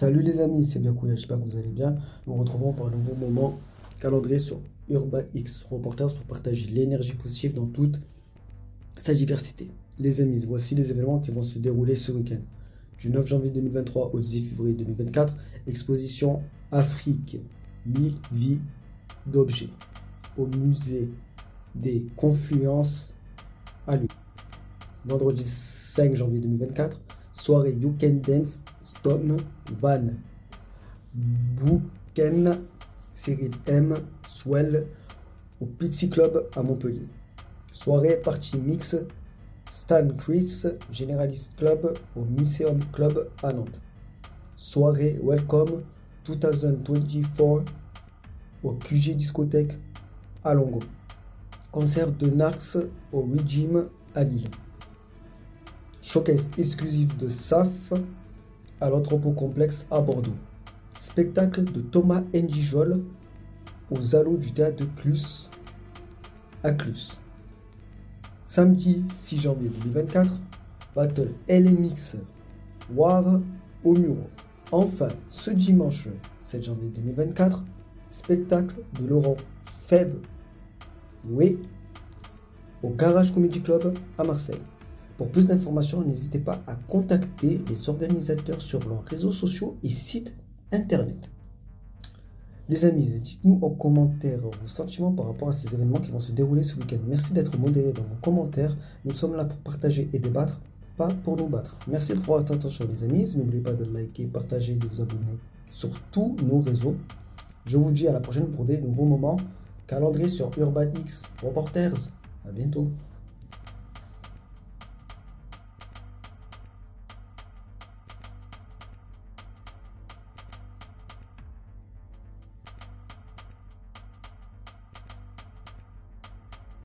Salut les amis, c'est bien cool, j'espère que vous allez bien. Nous retrouvons pour un nouveau moment calendrier sur Urban X, reporters pour partager l'énergie positive dans toute sa diversité. Les amis, voici les événements qui vont se dérouler ce week-end. Du 9 janvier 2023 au 10 février 2024, exposition Afrique, 1000 vies d'objets au musée des confluences à Lyon. Vendredi 5 janvier 2024, soirée You Can Dance, Stone, Van, Bouken, Cyril M, Swell au Pizzi Club à Montpellier. Soirée partie mix, Stan Chris, Generalist Club au Museum Club à Nantes. Soirée Welcome 2024 au QG Discothèque à Longo. Concert de Narx au Regime à Lille. Showcase exclusif de SAF à l'entrepôt complexe à Bordeaux. Spectacle de Thomas Njijol aux Allos du théâtre de Clus à Clus. Samedi 6 janvier 2024, Battle LMX War au Muro. Enfin, ce dimanche 7 janvier 2024, spectacle de Laurent Feb au Garage Comedy Club à Marseille. Pour plus d'informations, n'hésitez pas à contacter les organisateurs sur leurs réseaux sociaux et sites internet. Les amis, dites-nous en commentaire vos sentiments par rapport à ces événements qui vont se dérouler ce week-end. Merci d'être modérés dans vos commentaires. Nous sommes là pour partager et débattre, pas pour nous battre. Merci de votre attention les amis. N'oubliez pas de liker, partager, de vous abonner sur tous nos réseaux. Je vous dis à la prochaine pour des nouveaux moments. Calendrier sur Urban X Reporters. À bientôt.